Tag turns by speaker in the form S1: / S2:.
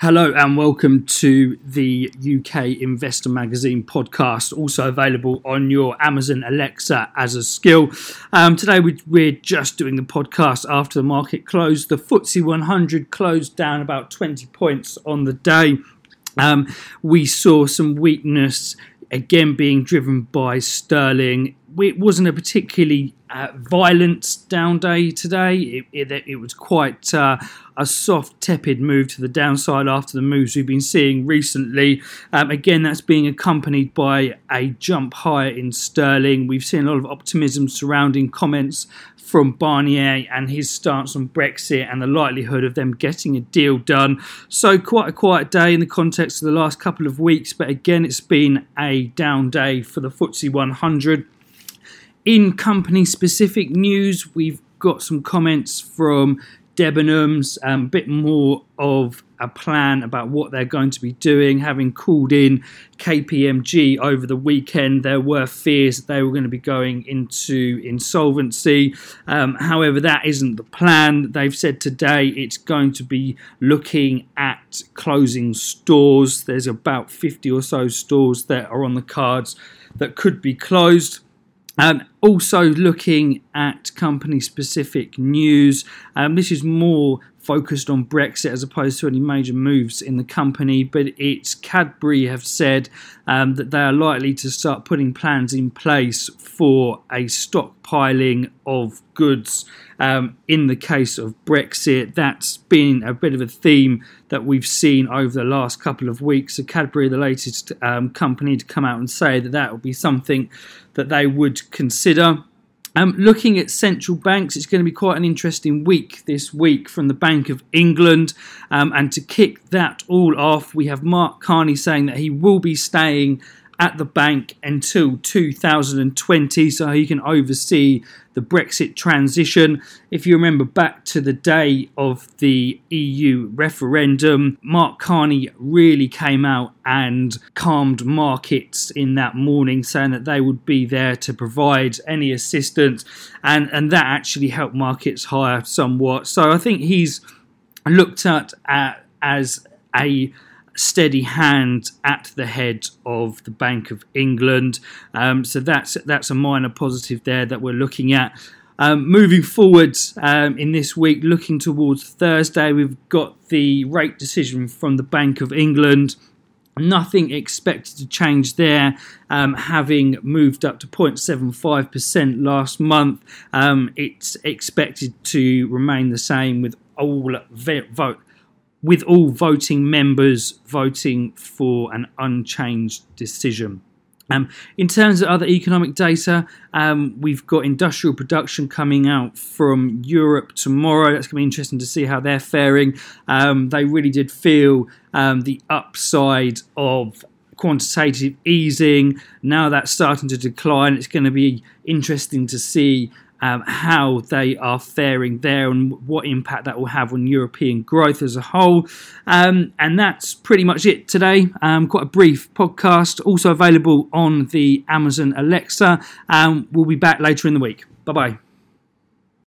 S1: Hello and welcome to the UK Investor Magazine podcast, also available on your Amazon Alexa as a skill. Um, today we're just doing the podcast after the market closed. The FTSE 100 closed down about 20 points on the day. Um, we saw some weakness again being driven by sterling. It wasn't a particularly uh, violent down day today. It, it, it was quite uh, a soft, tepid move to the downside after the moves we've been seeing recently. Um, again, that's being accompanied by a jump higher in sterling. We've seen a lot of optimism surrounding comments from Barnier and his stance on Brexit and the likelihood of them getting a deal done. So, quite a quiet day in the context of the last couple of weeks, but again, it's been a down day for the FTSE 100. In company specific news, we've got some comments from Debenhams, um, a bit more of a plan about what they're going to be doing. Having called in KPMG over the weekend, there were fears that they were going to be going into insolvency. Um, however, that isn't the plan. They've said today it's going to be looking at closing stores. There's about 50 or so stores that are on the cards that could be closed. Um, also, looking at company specific news, um, this is more focused on Brexit as opposed to any major moves in the company. But it's Cadbury have said um, that they are likely to start putting plans in place for a stockpiling of goods um, in the case of Brexit. That's been a bit of a theme that we've seen over the last couple of weeks. So Cadbury, the latest um, company to come out and say that that will be something that they would consider. Um, looking at central banks, it's going to be quite an interesting week this week from the Bank of England. Um, and to kick that all off, we have Mark Carney saying that he will be staying at the bank until 2020 so he can oversee the Brexit transition. If you remember back to the day of the EU referendum, Mark Carney really came out and calmed markets in that morning, saying that they would be there to provide any assistance, and, and that actually helped markets higher somewhat. So I think he's looked at, at as a steady hand at the head of the Bank of England. Um, so that's that's a minor positive there that we're looking at. Um, moving forward um, in this week, looking towards Thursday, we've got the rate decision from the Bank of England. Nothing expected to change there, um, having moved up to 0.75% last month. Um, it's expected to remain the same with all vote with all voting members voting for an unchanged decision. Um, in terms of other economic data, um, we've got industrial production coming out from Europe tomorrow. That's going to be interesting to see how they're faring. Um, they really did feel um, the upside of quantitative easing. Now that's starting to decline. It's going to be interesting to see um, how they are faring there and what impact that will have on European growth as a whole. Um, and that's pretty much it today. Um, quite a brief podcast, also available on the Amazon Alexa. Um, we'll be back later in the week. Bye bye.